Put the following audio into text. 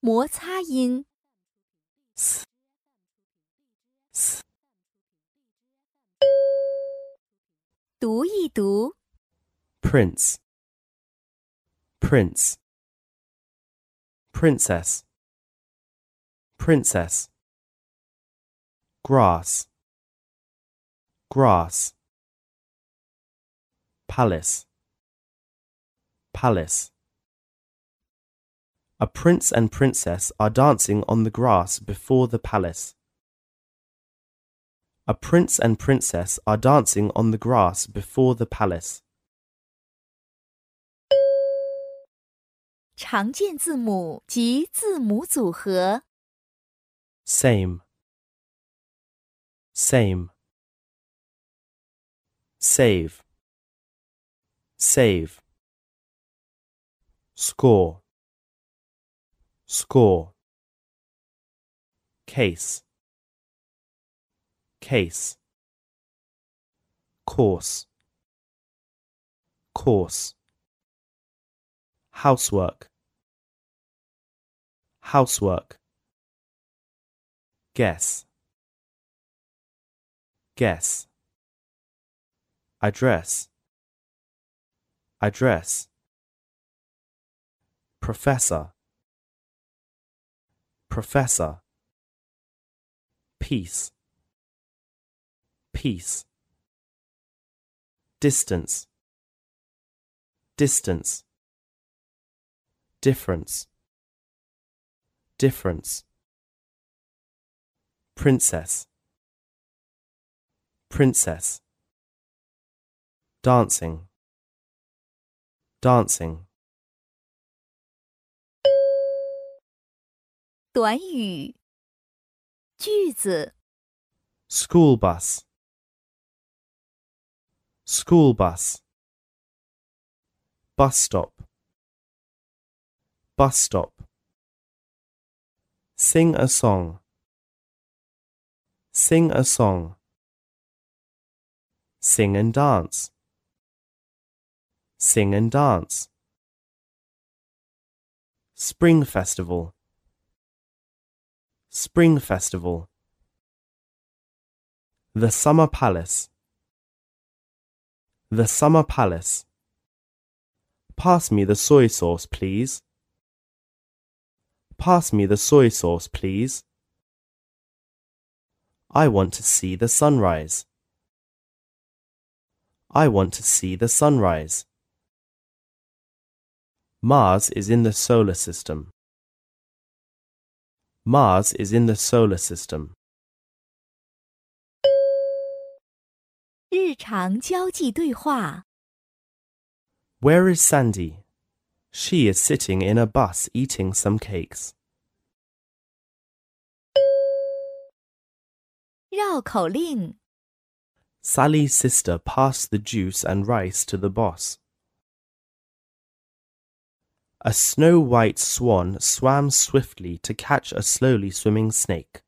摩擦音。 s s 读一读， prince prince princess princess grass grass palace palace A prince and princess are dancing on the grass before the palace. A prince and princess are dancing on the grass before the palace. 常见字母及字母组合。 Same. Same. Save. Save. Score. Score. Case. Case. Course. Course. Housework. Housework. Guess. Guess. Address. Address. Professor. Professor. Peace. Peace. Distance. Distance. Difference. Difference. Princess. Princess. Dancing. Dancing. 短语、句子、 School bus. School bus. Bus stop. Bus stop. Sing a song. Sing a song. Sing and dance. Sing and dance. Spring festival. Spring festival. The Summer Palace. The Summer Palace. Pass me the soy sauce, please. Pass me the soy sauce, please. I want to see the sunrise. I want to see the sunrise. Mars is in the solar system. Mars is in the solar system. 日常交际对话。 Where is Sandy? She is sitting in a bus eating some cakes. 绕口令： Sally's sister passed the juice and rice to the boss. A snow white swan swam swiftly to catch a slowly swimming snake.